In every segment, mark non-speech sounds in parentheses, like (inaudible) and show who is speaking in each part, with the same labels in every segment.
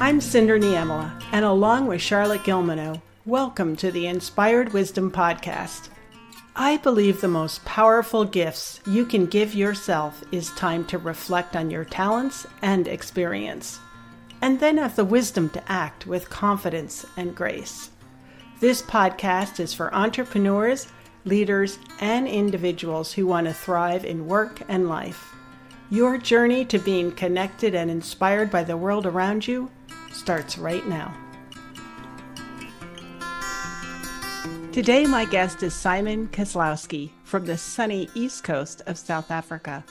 Speaker 1: I'm Cinder Niemela, and along with Charlotte Gilmano, welcome to the Inspired Wisdom Podcast. I believe the most powerful gifts you can give yourself is time to reflect on your talents and experience, and then have the wisdom to act with confidence and grace. This podcast is for entrepreneurs, leaders, and individuals who want to thrive in work and life. Your journey to being connected and inspired by the world around you starts right now. Today, my guest is Simon Kozlowski from the sunny east coast of South Africa.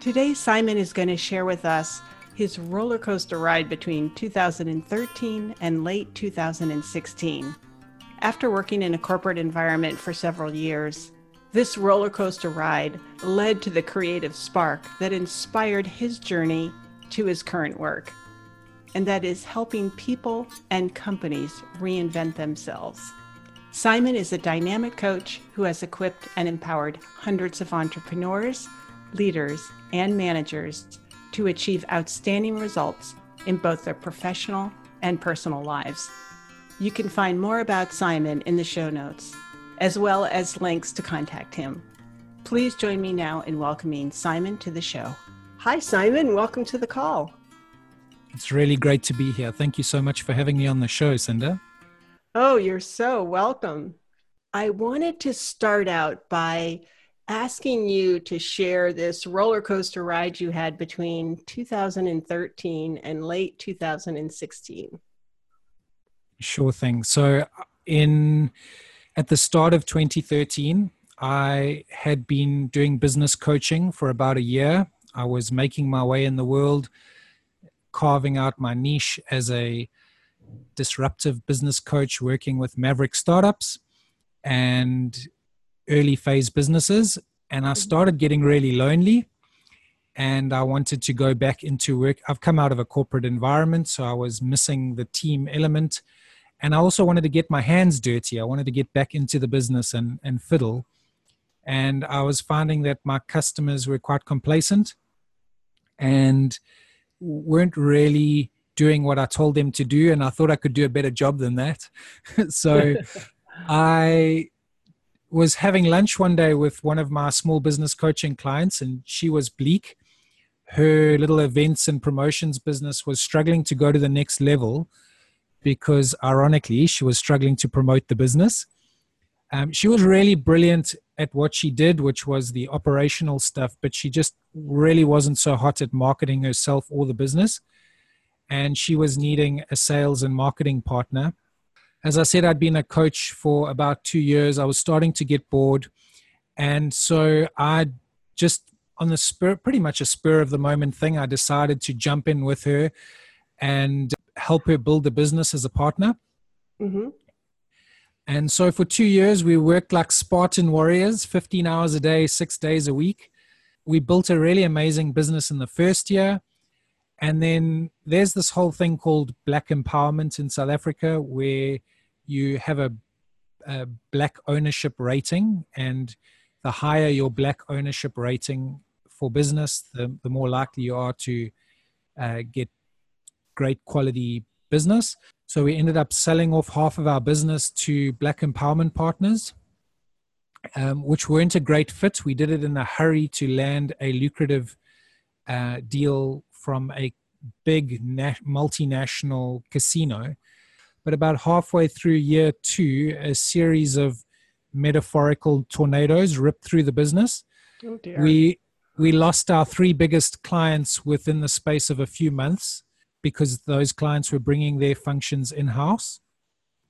Speaker 1: Today, Simon is going to share with us his roller coaster ride between 2013 and late 2016. After working in a corporate environment for several years, this roller coaster ride led to the creative spark that inspired his journey to his current work, and that is helping people and companies reinvent themselves. Simon is a dynamic coach who has equipped and empowered hundreds of entrepreneurs, leaders, and managers to achieve outstanding results in both their professional and personal lives. You can find more about Simon in the show notes, as well as links to contact him. Please join me now in welcoming Simon to the show. Hi, Simon. Welcome to the call.
Speaker 2: It's really great to be here. Thank you so much for having me on the show, Cinder.
Speaker 1: Oh, you're so welcome. I wanted to start out by asking you to share this roller coaster ride you had between 2013 and late 2016.
Speaker 2: Sure thing. So, in at the start of 2013, I had been doing business coaching for about a year. I was making my way in the world, carving out my niche as a disruptive business coach working with maverick startups and early phase businesses. And I mm-hmm. started getting really lonely and I wanted to go back into work. I've come out of a corporate environment, so I was missing the team element. And I also wanted to get my hands dirty. I wanted to get back into the business and, and fiddle. And I was finding that my customers were quite complacent and weren't really doing what I told them to do, and I thought I could do a better job than that. (laughs) so (laughs) I was having lunch one day with one of my small business coaching clients, and she was bleak. Her little events and promotions business was struggling to go to the next level because, ironically, she was struggling to promote the business. Um, she was really brilliant at what she did, which was the operational stuff, but she just really wasn't so hot at marketing herself or the business and she was needing a sales and marketing partner. As I said, I'd been a coach for about two years. I was starting to get bored. And so I just, on the spur, pretty much a spur of the moment thing, I decided to jump in with her and help her build the business as a partner. Mm-hmm. And so for two years, we worked like Spartan warriors, 15 hours a day, six days a week. We built a really amazing business in the first year. And then there's this whole thing called black empowerment in South Africa, where you have a, a, black ownership rating, and the higher your black ownership rating for business, the, the more likely you are to uh, get great quality business. So we ended up selling off half of our business to black empowerment partners. Um, which weren't a great fit. We did it in a hurry to land a lucrative uh, deal from a big na- multinational casino. But about halfway through year two, a series of metaphorical tornadoes ripped through the business. Oh we we lost our three biggest clients within the space of a few months because those clients were bringing their functions in house.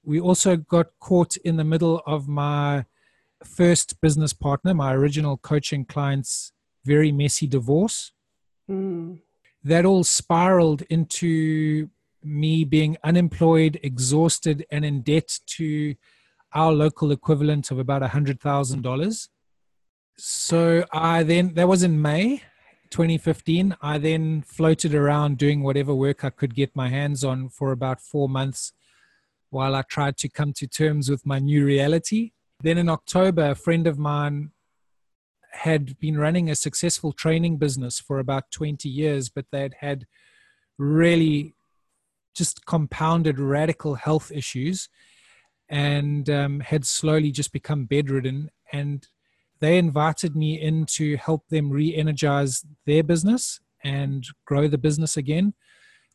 Speaker 2: We also got caught in the middle of my first business partner, my original coaching client's very messy divorce. Mm that all spiraled into me being unemployed, exhausted, and in debt to our local equivalent of about a hundred thousand dollars. So I then that was in May 2015. I then floated around doing whatever work I could get my hands on for about four months while I tried to come to terms with my new reality. Then in October, a friend of mine had been running a successful training business for about 20 years, but they'd had really just compounded radical health issues and um, had slowly just become bedridden. And they invited me in to help them re energize their business and grow the business again,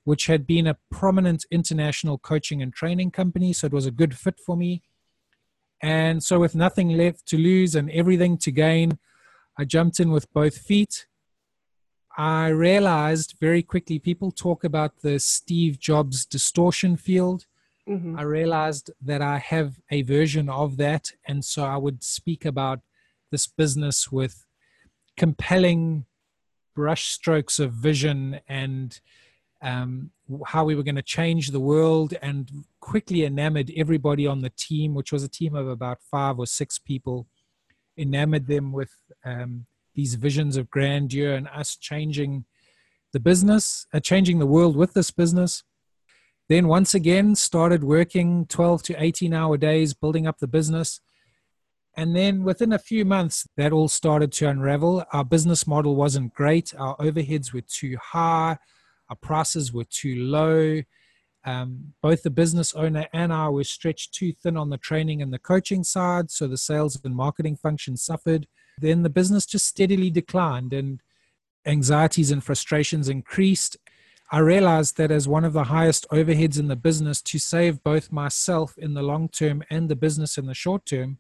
Speaker 2: which had been a prominent international coaching and training company. So it was a good fit for me. And so, with nothing left to lose and everything to gain, I jumped in with both feet. I realized very quickly people talk about the Steve Jobs distortion field. Mm-hmm. I realized that I have a version of that. And so I would speak about this business with compelling brushstrokes of vision and um, how we were going to change the world and quickly enamored everybody on the team, which was a team of about five or six people, enamored them with um, these visions of grandeur and us changing the business, uh, changing the world with this business. Then once again started working 12 to 18 hour days, building up the business. And then within a few months, that all started to unravel. Our business model wasn't great. Our overheads were too high. Our prices were too low. Um, both the business owner and I were stretched too thin on the training and the coaching side. So the sales and marketing function suffered. Then the business just steadily declined and anxieties and frustrations increased. I realized that as one of the highest overheads in the business, to save both myself in the long term and the business in the short term,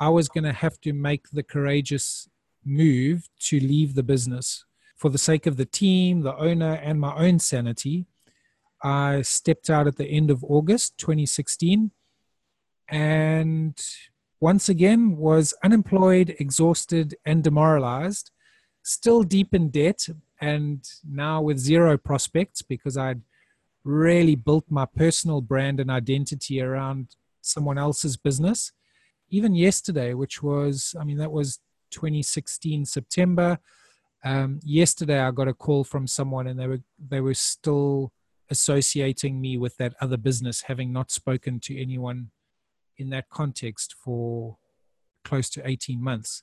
Speaker 2: I was going to have to make the courageous move to leave the business. For the sake of the team, the owner, and my own sanity, I stepped out at the end of August 2016 and once again was unemployed, exhausted, and demoralized, still deep in debt, and now with zero prospects because I'd really built my personal brand and identity around someone else's business even yesterday, which was, I mean, that was 2016 September. Um, yesterday, I got a call from someone, and they were they were still associating me with that other business, having not spoken to anyone in that context for close to 18 months.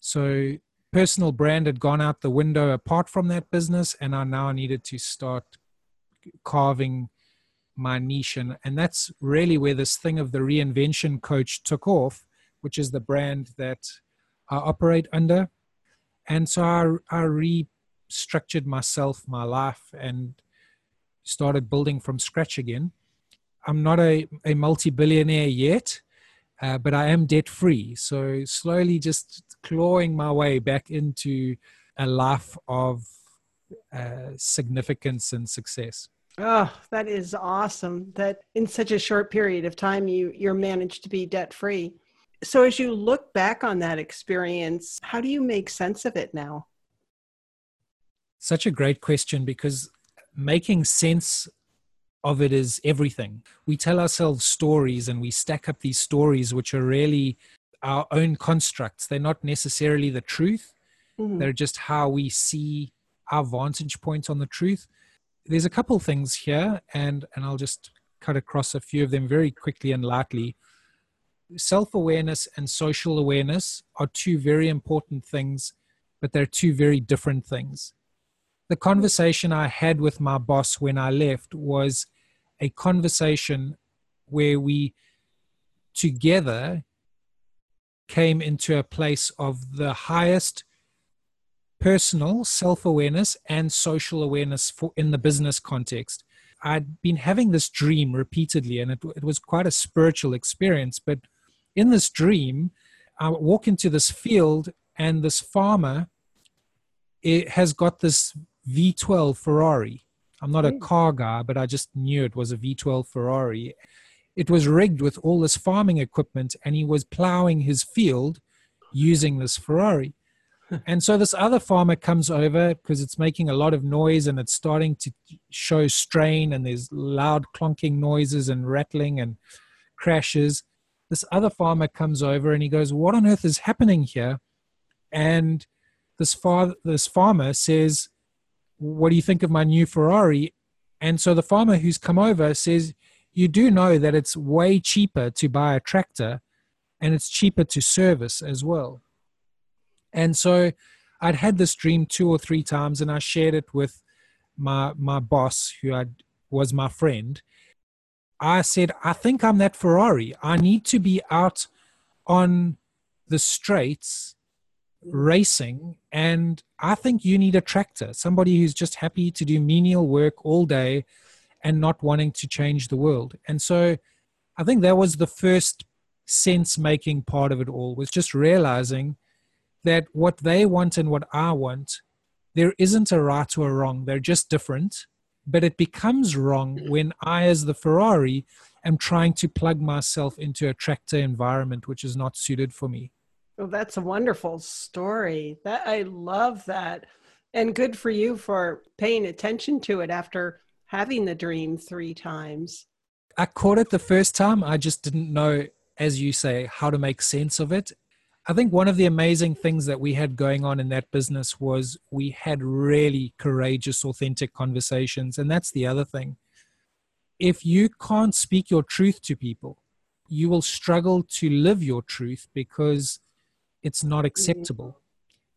Speaker 2: So, personal brand had gone out the window apart from that business, and I now needed to start carving my niche. And and that's really where this thing of the reinvention coach took off which is the brand that i operate under. And so i, I restructured myself my life and started building from scratch again. I'm not a, a multi-billionaire yet uh, but i am debt free so slowly just clawing my way back into a life of uh, significance and success
Speaker 1: Oh, that is awesome that in such a short period of time you you're managed to be debt free. So as you look back on that experience, how do you make sense of it now?
Speaker 2: Such a great question because making sense of it is everything. We tell ourselves stories and we stack up these stories which are really our own constructs. They're not necessarily the truth. Mm-hmm. They're just how we see our vantage point on the truth there's a couple things here, and and I'll just cut across a few of them very quickly and lightly. Self awareness and social awareness are two very important things, but they're two very different things. The conversation I had with my boss when I left was a conversation where we together came into a place of the highest personal self awareness and social awareness for in the business context. I'd been having this dream repeatedly, and it, it was quite a spiritual experience. But in this dream, I walk into this field, and this farmer it has got this V12 Ferrari. I'm not a hmm. car guy, but I just knew it was a V12 Ferrari. It was rigged with all this farming equipment, and he was plowing his field using this Ferrari and so this other farmer comes over because it's making a lot of noise and it's starting to show strain and there's loud clonking noises and rattling and crashes. This other farmer comes over and he goes what on earth is happening here? And this far this farmer says what do you think of my new ferrari? And so the farmer who's come over says you do know that it's way cheaper to buy a tractor and it's cheaper to service as well And so I'd had this dream two or three times, and I shared it with my my boss, who I was my friend. I said, I think I'm that Ferrari. I need to be out on the straights racing and i think you need a tractor somebody who's just happy to do menial work all day and not wanting to change the world and so i think that was the first sense making part of it all was just realizing that what they want and what i want there isn't a right or a wrong they're just different but it becomes wrong when i as the ferrari am trying to plug myself into a tractor environment which is not suited for me
Speaker 1: well, that's a wonderful story. That I love that. And good for you for paying attention to it after having the dream three times.
Speaker 2: I caught it the first time. I just didn't know, as you say, how to make sense of it. I think one of the amazing things that we had going on in that business was we had really courageous, authentic conversations. And that's the other thing. If you can't speak your truth to people, you will struggle to live your truth because it's not mm-hmm. acceptable.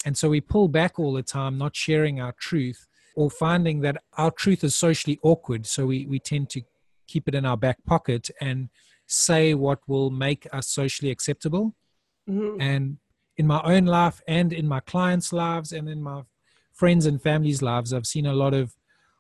Speaker 2: And so we pull back all the time, not sharing our truth or finding that our truth is socially awkward. So we, we tend to keep it in our back pocket and say what will make us socially acceptable. Mm-hmm. And in my own life and in my clients' lives and in my friends and families' lives, I've seen a lot of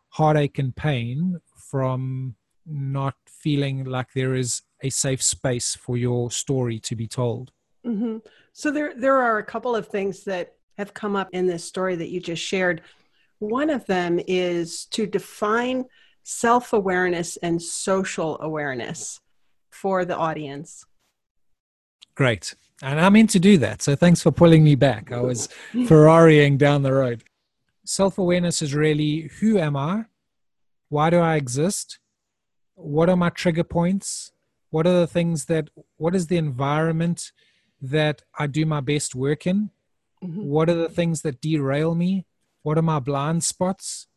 Speaker 2: heartache and pain from not feeling like there is a safe space for your story to be told.
Speaker 1: Mm-hmm. So there, there are a couple of things that have come up in this story that you just shared. One of them is to define self awareness and social awareness for the audience.
Speaker 2: Great. And I'm in to do that. So thanks for pulling me back. I was (laughs) Ferrarying down the road. Self awareness is really who am I? Why do I exist? What are my trigger points? What are the things that, what is the environment that I do my best work in? Mm-hmm. What are the things that derail me? What are my blind spots?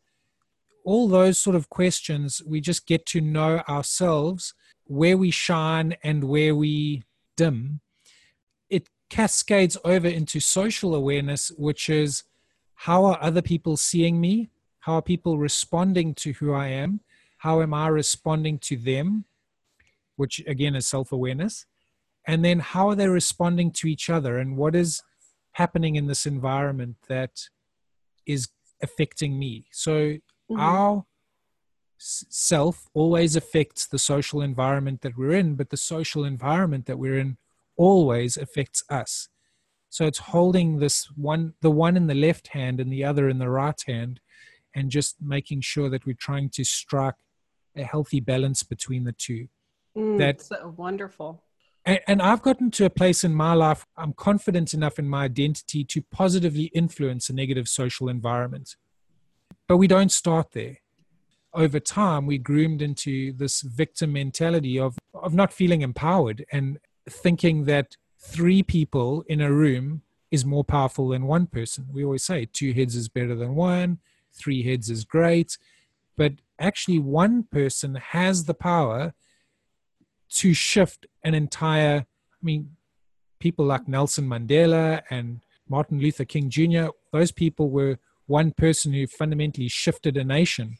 Speaker 2: All those sort of questions, we just get to know ourselves, where we shine and where we dim. Cascades over into social awareness, which is how are other people seeing me? How are people responding to who I am? How am I responding to them? Which again is self awareness and then how are they responding to each other and what is happening in this environment that is affecting me so mm-hmm. our self always affects the social environment that we're in but the social environment that we're in always affects us so it's holding this one the one in the left hand and the other in the right hand and just making sure that we're trying to strike a healthy balance between the two
Speaker 1: mm, that's so wonderful
Speaker 2: and, and I've gotten to a place in my life, I'm confident enough in my identity to positively influence a negative social environment. But we don't start there. Over time, we groomed into this victim mentality of, of not feeling empowered and thinking that three people in a room is more powerful than one person. We always say two heads is better than one, three heads is great. But actually, one person has the power to shift an entire, I mean, people like Nelson Mandela and Martin Luther King Jr., those people were one person who fundamentally shifted a nation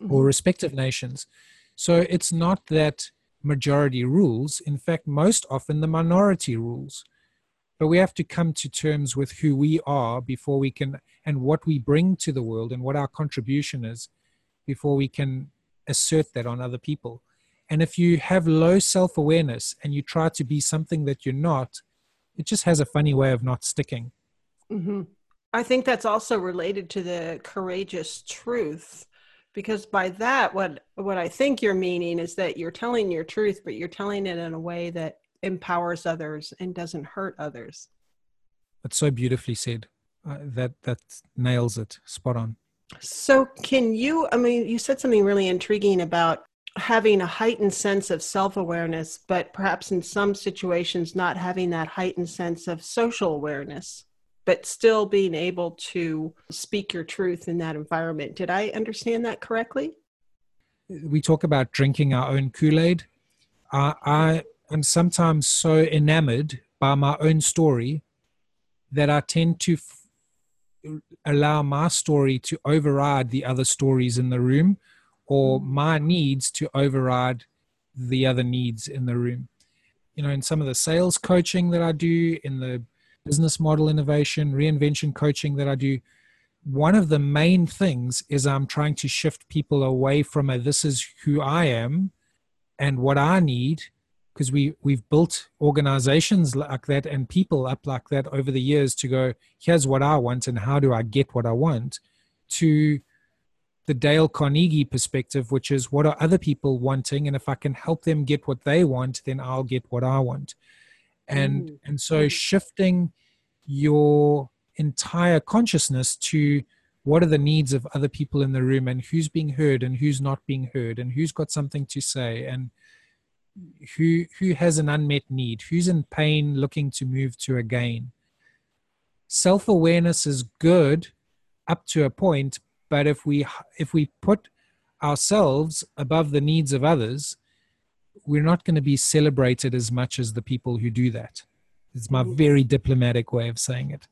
Speaker 2: mm-hmm. or respective nations. So it's not that majority rules. In fact, most often the minority rules. But we have to come to terms with who we are before we can, and what we bring to the world and what our contribution is before we can assert that on other people. And if you have low self awareness and you try to be something that you're not, it just has a funny way of not sticking.
Speaker 1: Mm-hmm. I think that's also related to the courageous truth because by that what what i think you're meaning is that you're telling your truth but you're telling it in a way that empowers others and doesn't hurt others.
Speaker 2: That's so beautifully said. Uh, that that nails it. Spot on.
Speaker 1: So can you i mean you said something really intriguing about having a heightened sense of self awareness, but perhaps in some situations not having that heightened sense of social awareness, but still being able to speak your truth in that environment. Did I understand that correctly?
Speaker 2: We talk about drinking our own Kool Aid. Uh, I am sometimes so enamored by my own story that I tend to f- allow my story to override the other stories in the room or mm. my needs to override the other needs in the room. You know, in some of the sales coaching that I do, in the business model innovation, reinvention coaching that I do, one of the main things is I'm trying to shift people away from a this is who I am and what I need because we we've built organizations like that and people up like that over the years to go here's what I want and how do I get what I want to the Dale Carnegie perspective which is what are other people wanting? And if I can help them get what they want then I'll get what I want and mm. and so shifting your entire consciousness to what are the needs of other people in the room and who's being heard and who's not being heard and who's got something to say and who who has an unmet need who's in pain looking to move to a gain self-awareness is good up to a point but if we if we put ourselves above the needs of others we're not going to be celebrated as much as the people who do that it's my mm-hmm. very diplomatic way of saying it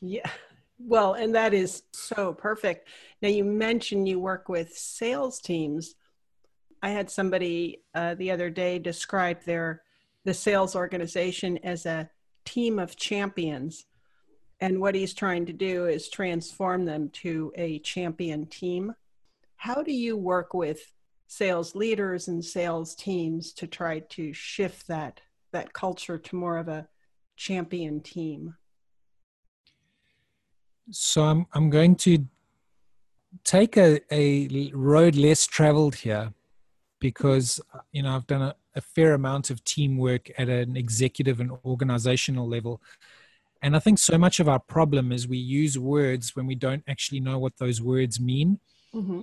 Speaker 1: yeah. Well, and that is so perfect. Now, you mentioned you work with sales teams. I had somebody uh, the other day describe their the sales organization as a team of champions, and what he's trying to do is transform them to a champion team. How do you work with sales leaders and sales teams to try to shift that that culture to more of a champion team?
Speaker 2: So I'm I'm going to take a, a road less traveled here because you know I've done a, a fair amount of teamwork at an executive and organizational level. And I think so much of our problem is we use words when we don't actually know what those words mean. Mm-hmm.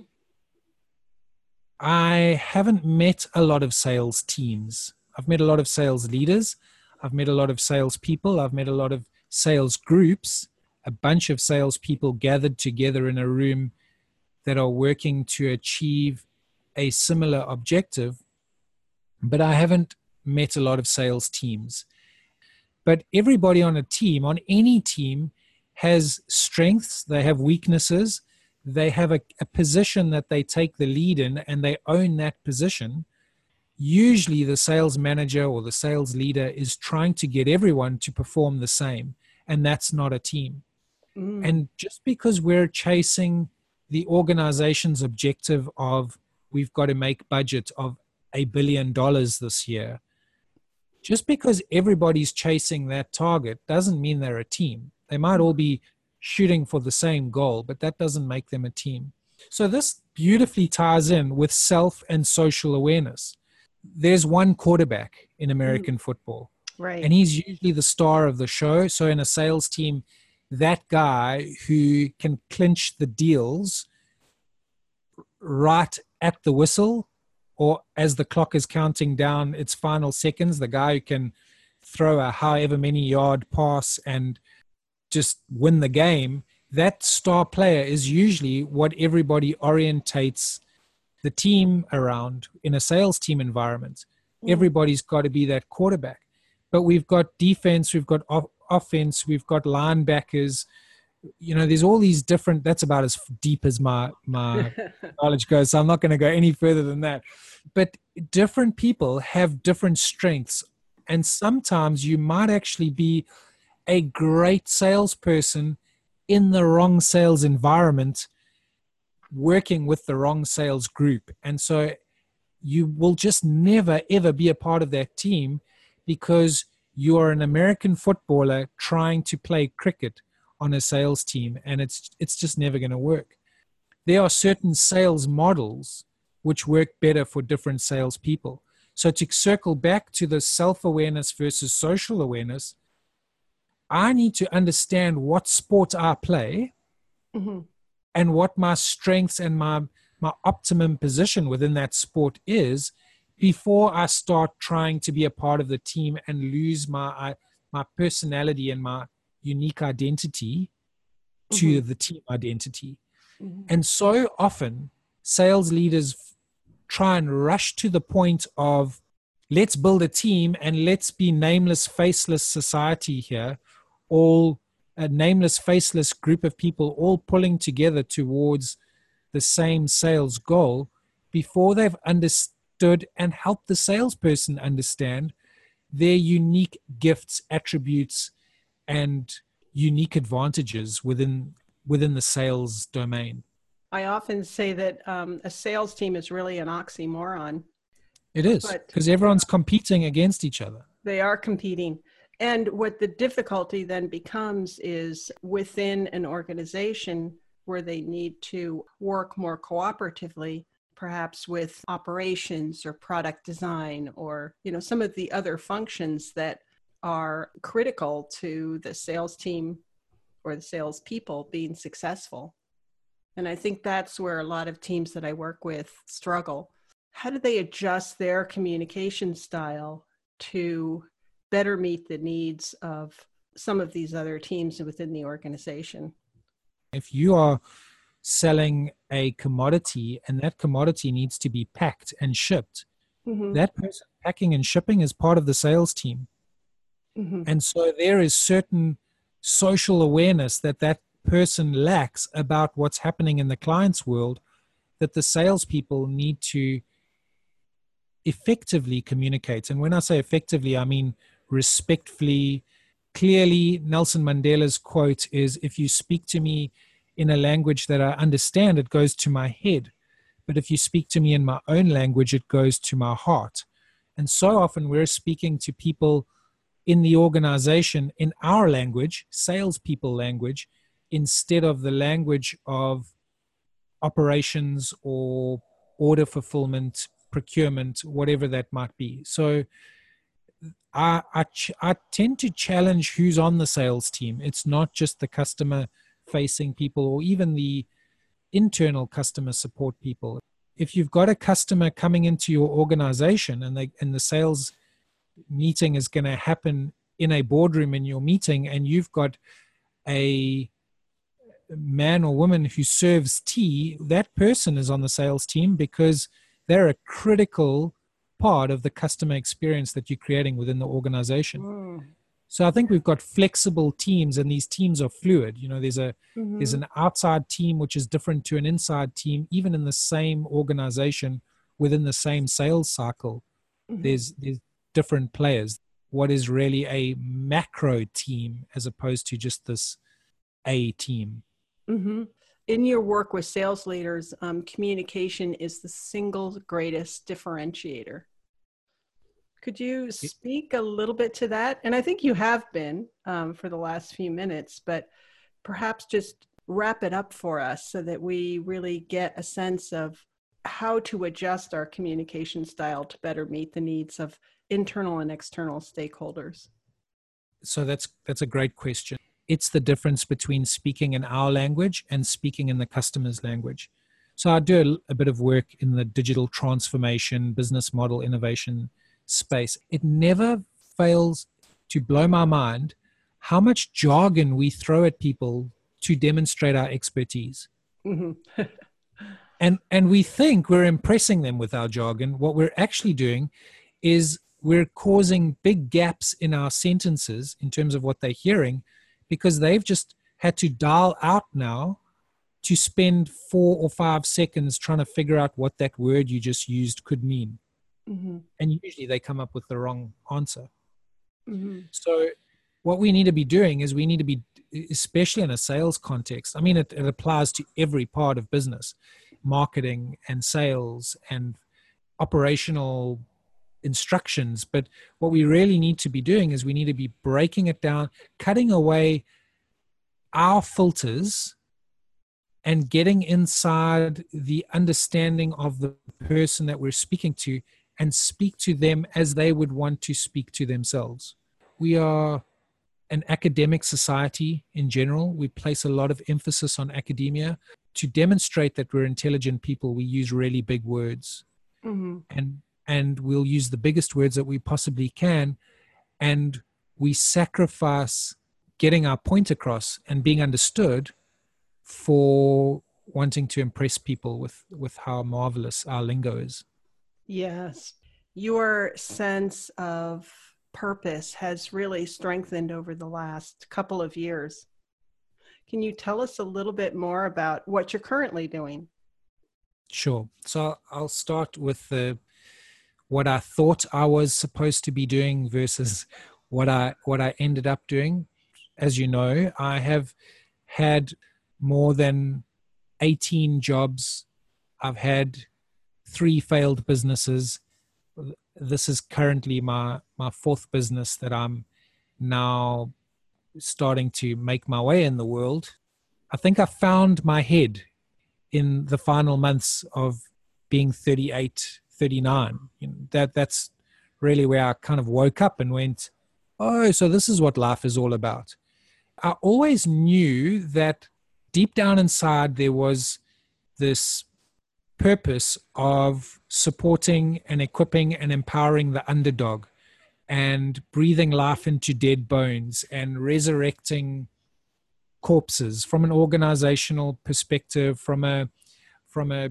Speaker 2: I haven't met a lot of sales teams. I've met a lot of sales leaders. I've met a lot of sales people. I've met a lot of sales groups a bunch of salespeople gathered together in a room that are working to achieve a similar objective, but I haven't met a lot of sales teams. But everybody on a team, on any team, has strengths, they have weaknesses, they have a, a position that they take the lead in, and they own that position. Usually, the sales manager or the sales leader is trying to get everyone to perform the same, and that's not a team. Mm. And just because we're chasing the organization's objective of we've got to make budget of a billion dollars this year, just because everybody's chasing that target doesn't mean they're a team. They might all be shooting for the same goal, but that doesn't make them a team. So this beautifully ties in with self and social awareness. There's one quarterback in American mm. football.
Speaker 1: Right.
Speaker 2: And he's usually the star of the show. So in a sales team, that guy who can clinch the deals right at the whistle or as the clock is counting down its final seconds, the guy who can throw a however many yard pass and just win the game, that star player is usually what everybody orientates the team around in a sales team environment. Mm. Everybody's got to be that quarterback. But we've got defense, we've got offense, we've got linebackers. You know, there's all these different. That's about as deep as my my (laughs) knowledge goes. So I'm not going to go any further than that. But different people have different strengths, and sometimes you might actually be a great salesperson in the wrong sales environment, working with the wrong sales group, and so you will just never ever be a part of that team because you are an American footballer trying to play cricket on a sales team, and it's it's just never going to work. There are certain sales models which work better for different salespeople. So to circle back to the self-awareness versus social awareness, I need to understand what sport I play mm-hmm. and what my strengths and my my optimum position within that sport is before I start trying to be a part of the team and lose my my personality and my unique identity to mm-hmm. the team identity. Mm-hmm. And so often sales leaders try and rush to the point of let's build a team and let's be nameless faceless society here all a nameless, faceless group of people all pulling together towards the same sales goal before they've understood and helped the salesperson understand their unique gifts, attributes, and unique advantages within within the sales domain.
Speaker 1: I often say that um, a sales team is really an oxymoron.
Speaker 2: It is because everyone's competing against each other.
Speaker 1: They are competing. And what the difficulty then becomes is within an organization where they need to work more cooperatively perhaps with operations or product design or you know some of the other functions that are critical to the sales team or the sales people being successful. And i think that's where a lot of teams that i work with struggle. How do they adjust their communication style to better meet the needs of some of these other teams within the organization
Speaker 2: if you are selling a commodity and that commodity needs to be packed and shipped, mm-hmm. that person packing and shipping is part of the sales team. Mm-hmm. And so there is certain social awareness that that person lacks about what's happening in the client's world that the salespeople need to effectively communicate. And when I say effectively, I mean respectfully. Clearly, Nelson Mandela's quote is If you speak to me in a language that I understand, it goes to my head. But if you speak to me in my own language, it goes to my heart. And so often we're speaking to people in the organization in our language, salespeople language, instead of the language of operations or order fulfillment, procurement, whatever that might be. So I, I, I tend to challenge who's on the sales team. It's not just the customer facing people or even the internal customer support people if you've got a customer coming into your organization and they and the sales meeting is going to happen in a boardroom in your meeting and you've got a man or woman who serves tea that person is on the sales team because they're a critical part of the customer experience that you're creating within the organization mm. So I think we've got flexible teams, and these teams are fluid. You know, there's a mm-hmm. there's an outside team which is different to an inside team, even in the same organization within the same sales cycle. Mm-hmm. There's there's different players. What is really a macro team as opposed to just this a team.
Speaker 1: Mm-hmm. In your work with sales leaders, um, communication is the single greatest differentiator. Could you speak a little bit to that? And I think you have been um, for the last few minutes, but perhaps just wrap it up for us so that we really get a sense of how to adjust our communication style to better meet the needs of internal and external stakeholders.
Speaker 2: So that's that's a great question. It's the difference between speaking in our language and speaking in the customer's language. So I do a, a bit of work in the digital transformation, business model innovation space, it never fails to blow my mind how much jargon we throw at people to demonstrate our expertise. Mm-hmm. (laughs) and and we think we're impressing them with our jargon. What we're actually doing is we're causing big gaps in our sentences in terms of what they're hearing because they've just had to dial out now to spend four or five seconds trying to figure out what that word you just used could mean mm-hmm. and usually they come up with the wrong answer. Mm-hmm. So, what we need to be doing is we need to be, especially in a sales context. I mean, it, it applies to every part of business, marketing and sales and operational instructions. But what we really need to be doing is we need to be breaking it down, cutting away our filters and getting inside the understanding of the person that we're speaking to and speak to them as they would want to speak to themselves. We are an academic society in general. We place a lot of emphasis on academia. To demonstrate that we're intelligent people, we use really big words. Mm-hmm. And and we'll use the biggest words that we possibly can and we sacrifice getting our point across and being understood for wanting to impress people with with how marvelous our lingo is
Speaker 1: Yes. Your sense of purpose has really strengthened over the last couple of years. Can you tell us a little bit more about what you're currently doing?
Speaker 2: Sure. So I'll start with the what I thought I was supposed to be doing versus mm. what I what I ended up doing. As you know, I have had more than 18 jobs. I've had three failed businesses. This is currently my my fourth business that I'm now starting to make my way in the world. I think I found my head in the final months of being 38, 39. You know, that that's really where I kind of woke up and went, "Oh, so this is what life is all about." I always knew that deep down inside there was this purpose of supporting and equipping and empowering the underdog and breathing life into dead bones and resurrecting corpses from an organizational perspective from a from a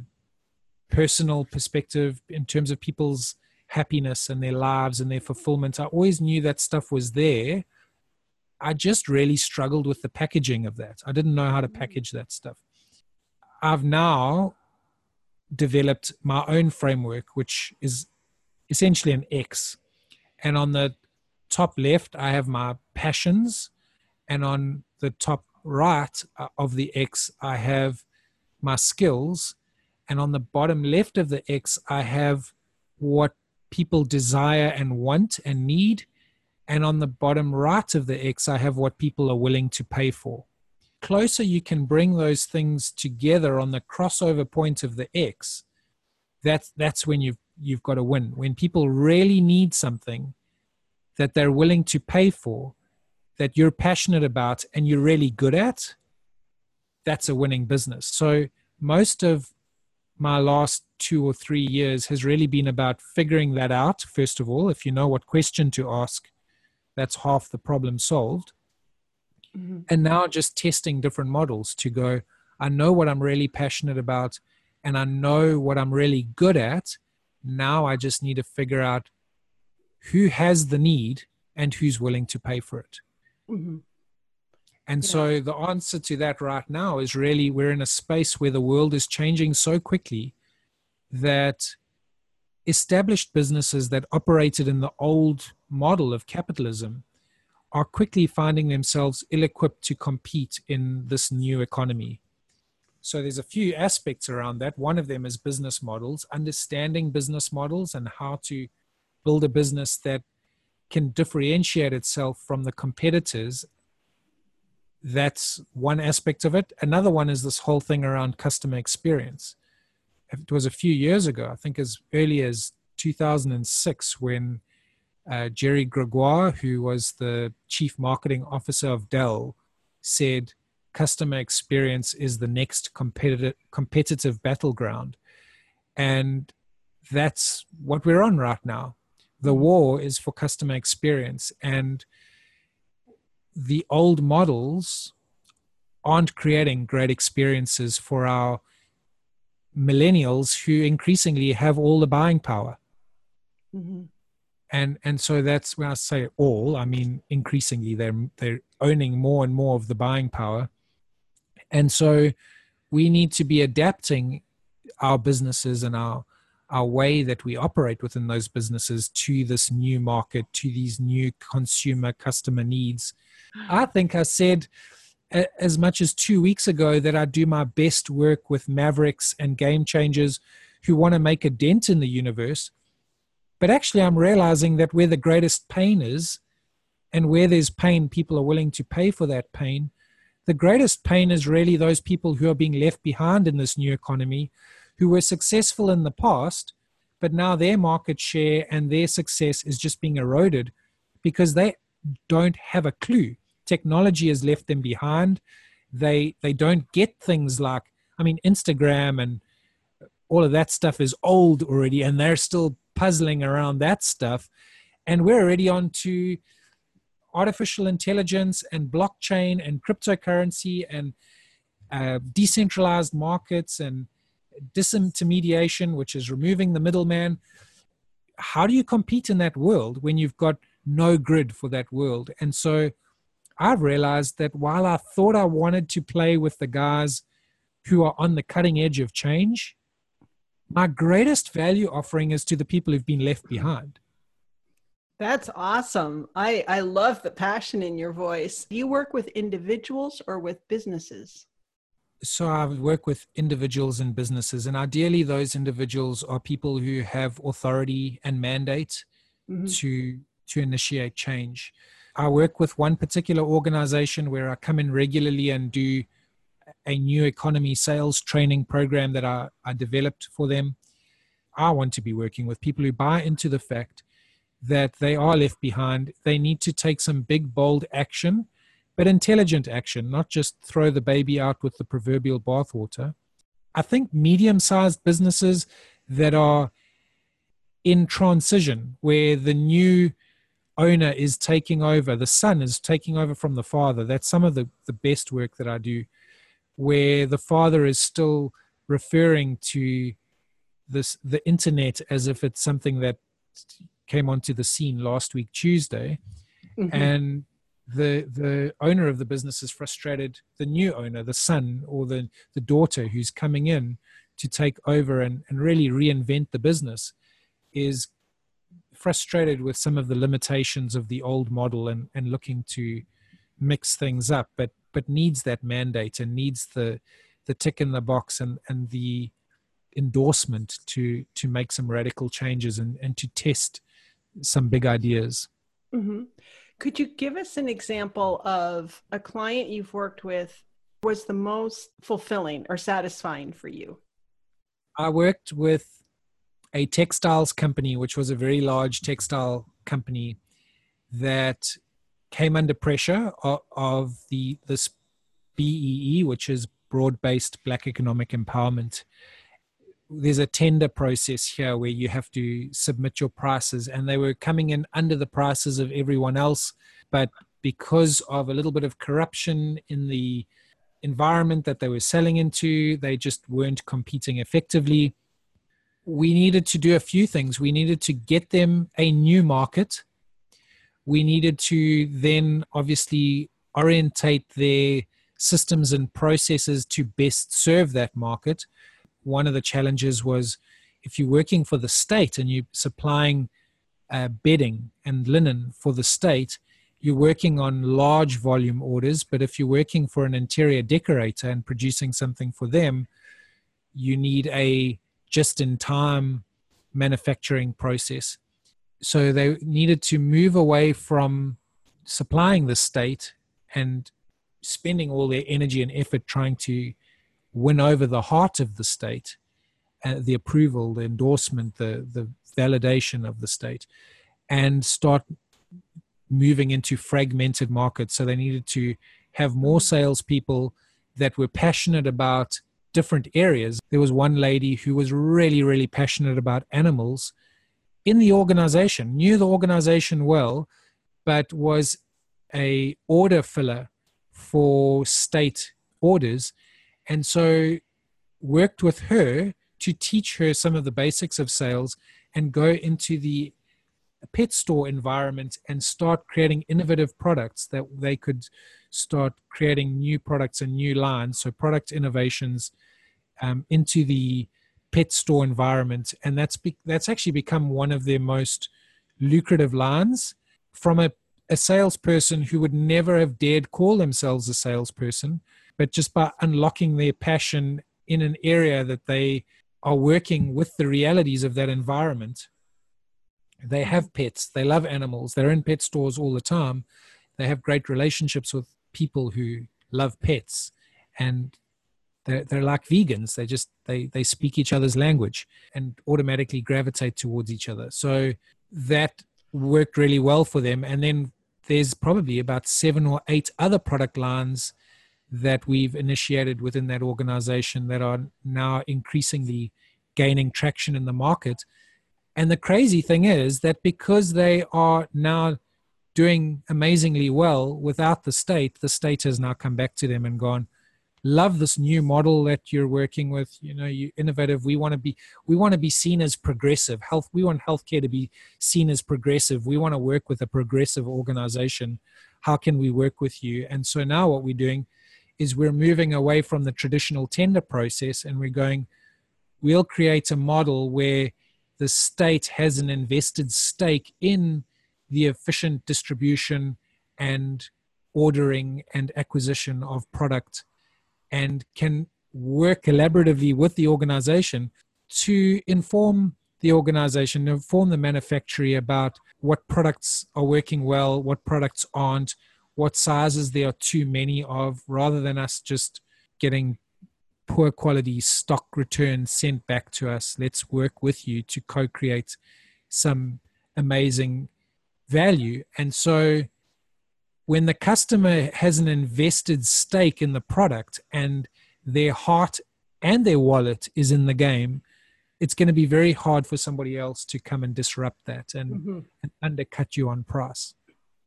Speaker 2: personal perspective in terms of people's happiness and their lives and their fulfillment. I always knew that stuff was there. I just really struggled with the packaging of that. I didn't know how to package that stuff. I've now developed my own framework which is essentially an x. And on the top left i have my passions. And on the top right uh, of the X, I have my skills. And on the bottom left of the X, I have what people desire and want and need. And on the bottom right of the X, I have what people are willing to pay for. Closer you can bring those things together on the crossover point of the X, that's that's when you've you've got to win. When people really need something that they're willing to pay for, that you're passionate about and you're really good at, that's a winning business. So most of my last two or three years has really been about figuring that out. First of all, if you know what question to ask, that's half the problem solved. Mm-hmm. And now just testing different models to go, I know what I'm really passionate about and I know what I'm really good at. Now I just need to figure out who has the need and who's willing to pay for it. Mm-hmm. And yeah. so the answer to that right now is really we're in a space where the world is changing so quickly that established businesses that operated in the old model of capitalism are quickly finding themselves ill equipped to compete in this new economy. So there's a few aspects around that. One of them is business models, understanding business models and how to build a business that can differentiate itself from the competitors that's one aspect of it. Another one is this whole thing around customer experience. It was a few years ago i think as early as 2006 when uh, jerry gregoire who was the chief marketing officer of dell said customer experience is the next competitive competitive battleground. And that's what we're on right now. The war is for customer experience. And the old models aren't creating great experiences for our millennials who increasingly have all the buying power mm-hmm. and and so that's when i say all i mean increasingly they're they're owning more and more of the buying power and so we need to be adapting our businesses and our our way that we operate within those businesses to this new market, to these new consumer customer needs. I think I said as much as two weeks ago that I do my best work with mavericks and game changers who want to make a dent in the universe. But actually, I'm realizing that where the greatest pain is, and where there's pain, people are willing to pay for that pain. The greatest pain is really those people who are being left behind in this new economy who were successful in the past, but now their market share and their success is just being eroded because they don't have a clue. Technology has left them behind. They they don't get things like I mean Instagram and all of that stuff is old already and they're still puzzling around that stuff and we're already on to artificial intelligence and blockchain and cryptocurrency and uh, decentralized markets and disintermediation, which is removing the middleman. How do you compete in that world when you've got no grid for that world? And so I've realized that while I thought I wanted to play with the guys who are on the cutting edge of change, my greatest value offering is to the people who've been left behind.
Speaker 1: That's awesome. I, I love the passion in your voice. Do you work with individuals or with businesses?
Speaker 2: So I work with individuals and businesses, and ideally, those individuals are people who have authority and mandate mm-hmm. to to initiate change. I work with one particular organization where I come in regularly and do a new economy sales training program that I, I developed for them. I want to be working with people who buy into the fact that they are left behind. They need to take some big, bold action, but intelligent action, not just throw the baby out with the proverbial bathwater. I think medium sized businesses that are in transition, where the new owner is taking over, the son is taking over from the father. That's some of the, the best work that I do, where the father is still referring to this the internet as if it's something that came onto the scene last week Tuesday, mm-hmm. and the the owner of the business is frustrated. The new owner, the son or the the daughter who's coming in to take over and, and really reinvent the business, is frustrated with some of the limitations of the old model and, and looking to mix things up, but but needs that mandate and needs the the tick in the box and and the endorsement to to make some radical changes and and to test some big ideas.
Speaker 1: Mm-hmm. Could you give us an example of a client you've worked with was the most fulfilling or satisfying for you?
Speaker 2: I worked with a textiles company, which was a very large textile company that came under pressure of, of the this BEE, which is broad-based Black economic empowerment. There's a tender process here where you have to submit your prices, and they were coming in under the prices of everyone else, but because of a little bit of corruption in the environment that they were selling into, they just weren't competing effectively we needed to do a few things. We needed to get them a new market. We needed to then obviously orientate their systems and processes to best serve that market. One of the challenges was if you're working for the state and you're supplying uh, bedding and linen for the state, you're working on large volume orders. But if you're working for an interior decorator and producing something for them, you need a just in time manufacturing process. So they needed to move away from supplying the state and spending all their energy and effort trying to win over the heart of the state, uh, the approval, the endorsement, the, the validation of the state, and start moving into fragmented markets. So they needed to have more salespeople that were passionate about different areas. There was one lady who was really, really passionate about animals in the organization, knew the organization well, but was a order filler for state orders. And so worked with her to teach her some of the basics of sales and go into the pet store environment and start creating innovative products that they could start creating new products and new lines. So product innovations um, into the pet store environment, and that's be- that's actually become one of their most lucrative lines from a, a salesperson who would never have dared call themselves a salesperson, but just by unlocking their passion in an area that they are working with the realities of that environment. They have pets, they love animals, they're in pet stores all the time. They have great relationships with people who love pets and they're, they're like vegans. They just they they speak each other's language and automatically gravitate towards each other. So that worked really well for them. And then there's probably about seven or eight other product lines that we've initiated within that organization that are now increasingly gaining traction in the market. And the crazy thing is that because they are now doing amazingly well without the state the state has now come back to them and gone love this new model that you're working with. You know you innovative. We want to be we want to be seen as progressive. Health we want healthcare to be seen as progressive. We want to work with a progressive organization. How can we work with you? And so now what we're doing is we're moving away from the traditional tender process and we're going we'll create a model where the state has an invested stake in the efficient distribution and ordering and acquisition of product and can work collaboratively with the organization to inform the organization, inform the manufacturer about what products are working well, what products aren't, what sizes there are too many of, rather than us just getting poor quality stock returns sent back to us. Let's work with you to co create some amazing value. And so when the customer has an invested stake in the product and their heart and their wallet is in the game, it's going to be very hard for somebody else to come and disrupt that and, mm-hmm. and undercut you on price.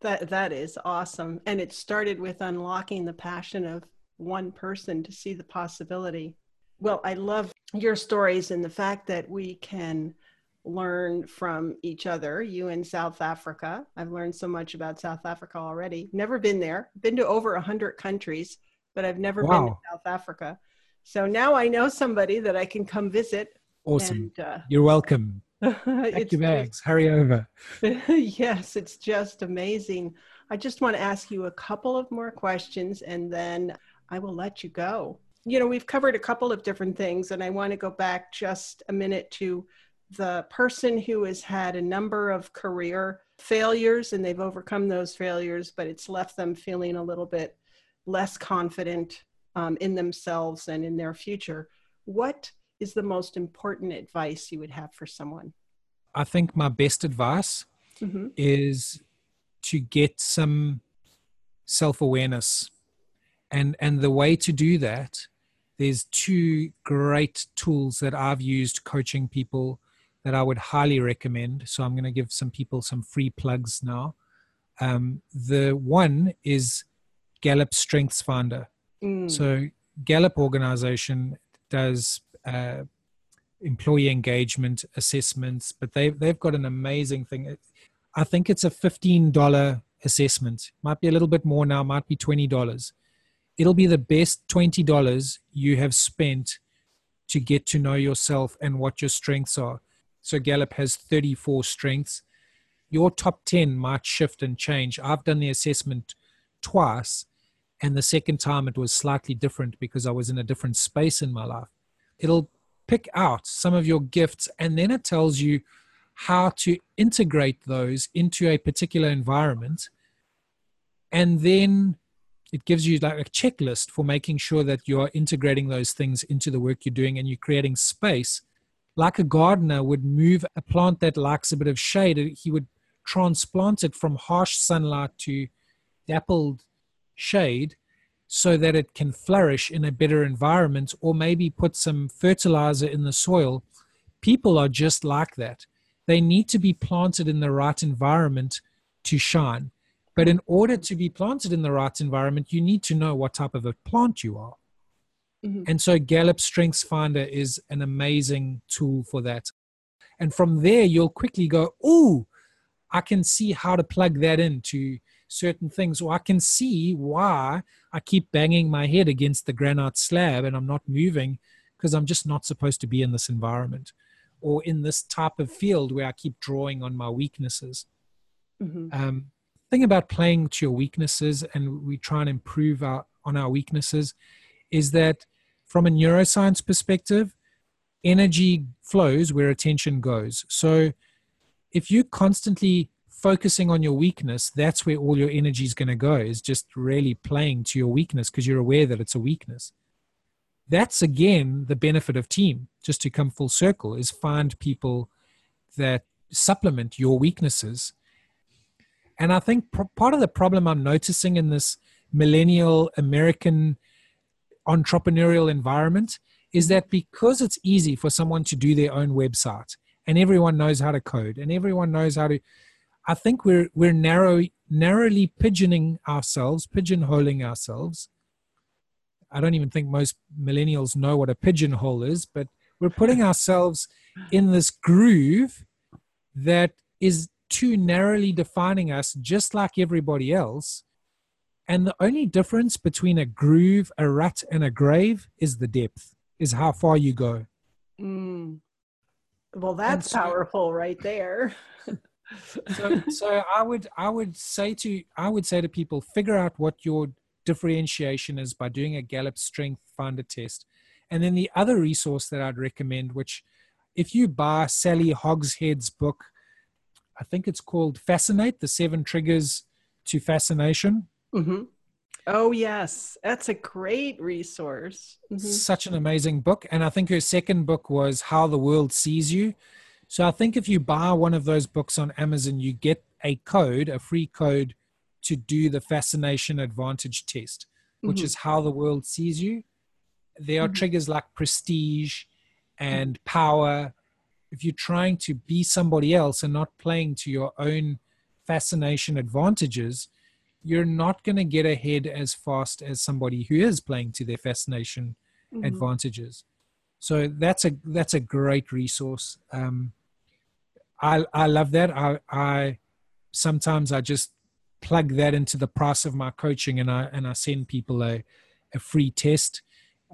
Speaker 1: That that is awesome, and it started with unlocking the passion of one person to see the possibility. Well, I love your stories and the fact that we can learn from each other. You in South Africa. I've learned so much about South Africa already. Never been there. Been to over a hundred countries, but I've never wow. been to South Africa. So now I know somebody that I can come visit.
Speaker 2: Awesome. And, uh, You're welcome. Pack your bags. Hurry over. (laughs)
Speaker 1: yes, it's just amazing. I just want to ask you a couple of more questions and then I will let you go. You know, we've covered a couple of different things, and I want to go back just a minute to the person who has had a number of career failures and they've overcome those failures, but it's left them feeling a little bit less confident um, in themselves and in their future. What is the most important advice you would have for someone?
Speaker 2: I think my best advice mm-hmm. is to get some self awareness. And, and the way to do that, there's two great tools that I've used coaching people that I would highly recommend. So I'm going to give some people some free plugs now. Um, the one is Gallup Strengths Finder. Mm. So Gallup organization does uh, employee engagement assessments, but they've they've got an amazing thing. I think it's a fifteen dollar assessment. Might be a little bit more now. Might be twenty dollars. It'll be the best twenty dollars you have spent to get to know yourself and what your strengths are. So Gallup has 34 strengths. Your top 10 might shift and change. I've done the assessment twice, and the second time it was slightly different because I was in a different space in my life. It'll pick out some of your gifts, and then it tells you how to integrate those into a particular environment. And then it gives you like a checklist for making sure that you're integrating those things into the work you're doing and you're creating space like a gardener would move a plant that likes a bit of shade, uh, he would transplant it from harsh sunlight to dappled shade so that it can flourish in a better environment, or maybe put some fertilizer in the soil. People are just like that. They need to be planted in the right environment to shine. But in order to be planted in the right environment, you need to know what type of a plant you are. Mm-hmm. And so Gallup Strengths Finder is an amazing tool for that. And from there, you'll quickly go, oh, I can see how to plug that into certain things, or I can see why I keep banging my head against the granite slab and I'm not moving because I'm just not supposed to be in this environment or in this type of field where I keep drawing on my weaknesses. Mm-hmm. Um, thing about playing to your weaknesses and we try and improve our, on our weaknesses is that from a neuroscience perspective, energy flows where attention goes. So if you're constantly focusing on your weakness, that's where all your energy is going to go, is just really playing to your weakness because you're aware that it's a weakness. That's again the benefit of team, just to come full circle, is find people that supplement your weaknesses. And I think part of the problem I'm noticing in this millennial American entrepreneurial environment is that because it's easy for someone to do their own website and everyone knows how to code and everyone knows how to i think we're we're narrow narrowly pigeoning ourselves pigeonholing ourselves i don't even think most millennials know what a pigeonhole is but we're putting ourselves in this groove that is too narrowly defining us just like everybody else And the only difference between a groove, a rut, and a grave is the depth, is how far you go.
Speaker 1: Mm. Well, that's so, powerful right there. (laughs)
Speaker 2: so, so I would I would say to I would say to people, figure out what your differentiation is by doing a Gallup Strength Finder test, and then the other resource that I'd recommend, which if you buy Sally Hogshead's book, I think it's called Fascinate: The Seven Triggers to Fascination.
Speaker 1: Mm-hmm. Oh, yes. That's a great resource.
Speaker 2: Mm-hmm. Such an amazing book. And I think her second book was How the World Sees You. So I think if you buy one of those books on Amazon, you get a code, a free code to do the fascination advantage test, which mm-hmm. is how the world sees you. There are mm-hmm. triggers like prestige and power. If you're trying to be somebody else and not playing to your own fascination advantages, you're not going to get ahead as fast as somebody who is playing to their fascination mm-hmm. advantages. So that's a that's a great resource. Um, I I love that. I I sometimes I just plug that into the price of my coaching, and I and I send people a a free test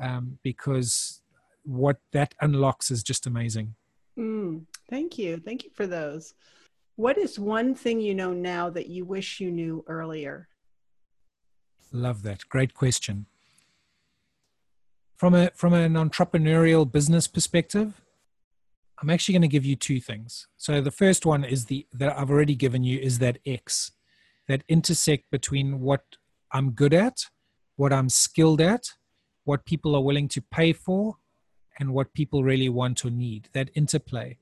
Speaker 2: um, because what that unlocks is just amazing.
Speaker 1: Mm, thank you, thank you for those. What is one thing you know now that you wish you knew earlier?
Speaker 2: Love that. Great question. From a from an entrepreneurial business perspective, I'm actually going to give you two things. So the first one is the that I've already given you is that X, that intersect between what I'm good at, what I'm skilled at, what people are willing to pay for, and what people really want or need. That interplay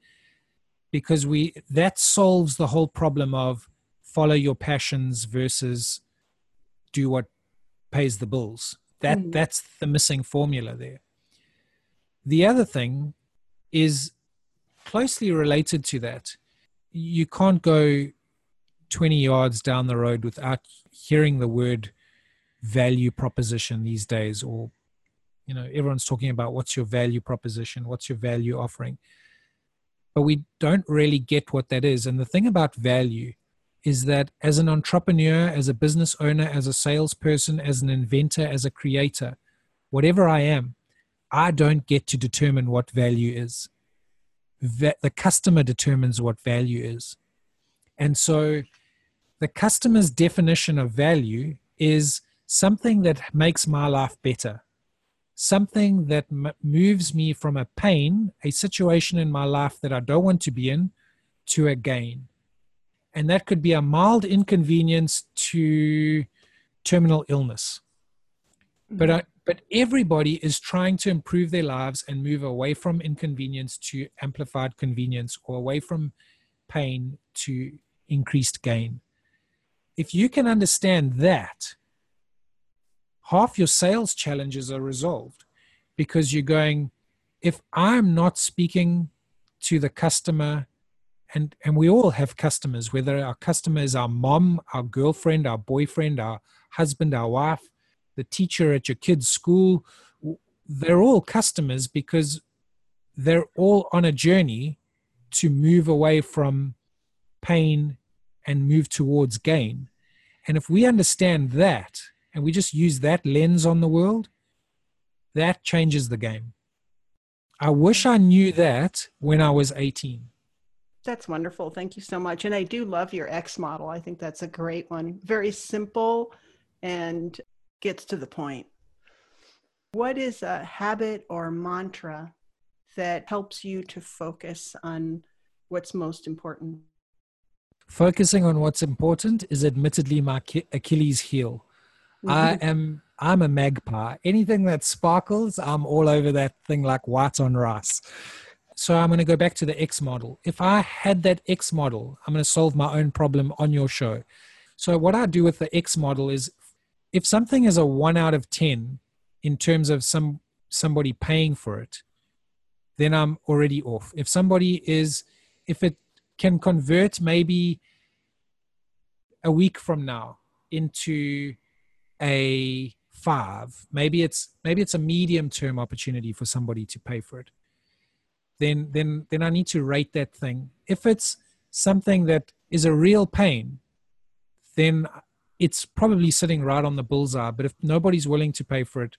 Speaker 2: because we that solves the whole problem of follow your passions versus do what pays the bills that mm. that's the missing formula there the other thing is closely related to that you can't go 20 yards down the road without hearing the word value proposition these days or you know everyone's talking about what's your value proposition what's your value offering but we don't really get what that is. And the thing about value is that as an entrepreneur, as a business owner, as a salesperson, as an inventor, as a creator, whatever I am, I don't get to determine what value is. The customer determines what value is. And so the customer's definition of value is something that makes my life better something that m- moves me from a pain, a situation in my life that I don't want to be in, to a gain. And that could be a mild inconvenience to terminal illness. Mm-hmm. But, I, but everybody is trying to improve their lives and move away from inconvenience to amplified convenience or away from pain to increased gain. If you can understand that, half your sales challenges are resolved because you're going, if I'm not speaking to the customer, and, and we all have customers, whether our customer is our mom, our girlfriend, our boyfriend, our husband, our wife, the teacher at your kid's school, they're all customers because they're all on a journey to move away from pain and move towards gain. And if we understand that, and we just use that lens on the world, that changes the game. I wish I knew that when I was 18.
Speaker 1: That's wonderful. Thank you so much. And I do love your X model. I think that's a great one. Very simple and gets to the point. What is a habit or mantra that helps you to focus on what's most important?
Speaker 2: Focusing on what's important is admittedly my Achilles heel. I mm-hmm. am I'm a magpie. Anything that sparkles, I'm all over that thing like white on rice. So I'm going to go back to the X model. If I had that X model, I'm going to solve my own problem on your show. So what I do with the X model is if something is a 1 out of 10 in terms of some somebody paying for it, then I'm already off. If somebody is if it can convert maybe a week from now into a five maybe it's maybe it's a medium term opportunity for somebody to pay for it then then then i need to rate that thing if it's something that is a real pain then it's probably sitting right on the bullseye. But if nobody's willing to pay for it,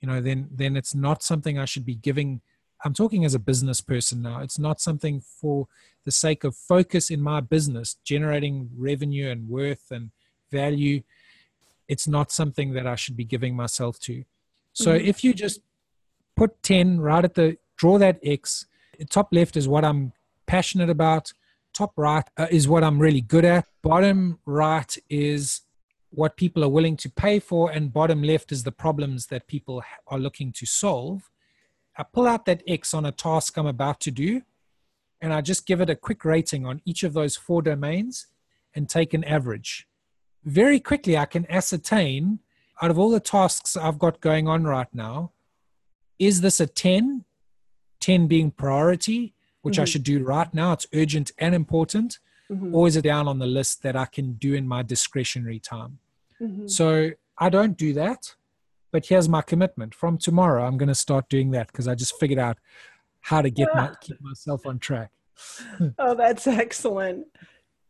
Speaker 2: you know, then then it's not something I should be giving. I'm talking as a business person now. It's not something for the sake of focus in my business, generating revenue and worth and value. It's not something that I should be giving myself to. So mm-hmm. if you just put 10 right at the draw that X, top left is what I'm passionate about top right uh, is what I'm really good at. Bottom right is what people are willing to pay for, and bottom left is the problems that people are looking to solve. I pull out that X on a task I'm about to do, and I just give it a quick rating on each of those four domains and take an average. Very quickly, I can ascertain out of all the tasks I've got going on right now, is this a 10? 10 being priority, which mm-hmm. I should do right now. It's urgent and important. Mm-hmm. Or is it down on the list that I can do in my discretionary time? Mm-hmm. So I don't do that. But here's my commitment. From tomorrow, I'm going to start doing that because I just figured out how to get my keep myself on track. (laughs)
Speaker 1: oh, that's excellent.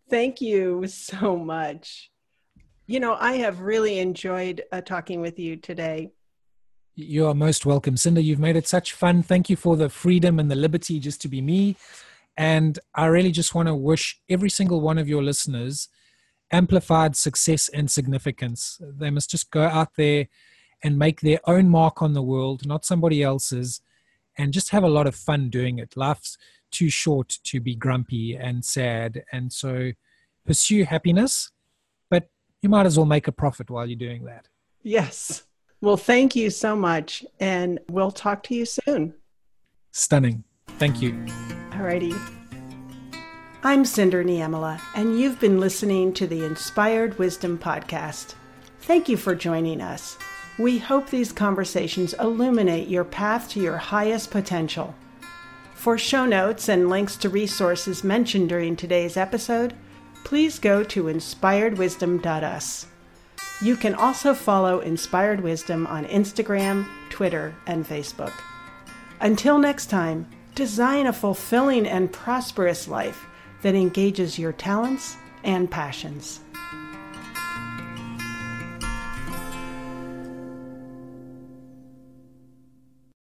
Speaker 1: Thank you so much. You know, I have really enjoyed uh, talking with you today.
Speaker 2: You are most welcome, Cinda. You've made it such fun. Thank you for the freedom and the liberty just to be me. And I really just want to wish every single one of your listeners amplified success and significance. They must just go out there and make their own mark on the world, not somebody else's, and just have a lot of fun doing it. Life's too short to be grumpy and sad. And so pursue happiness, but you might as well make a profit while you're doing that.
Speaker 1: Yes. Well, thank you so much, and we'll talk to you soon.
Speaker 2: Stunning. Thank you.
Speaker 1: Alrighty. I'm Cinda Niemela, and you've been listening to the Inspired Wisdom Podcast. Thank you for joining us. We hope these conversations illuminate your path to your highest potential. For show notes and links to resources mentioned during today's episode, please go to inspiredwisdom.us. You can also follow Inspired Wisdom on Instagram, Twitter, and Facebook. Until next time, design a fulfilling and prosperous life that engages your talents and passions.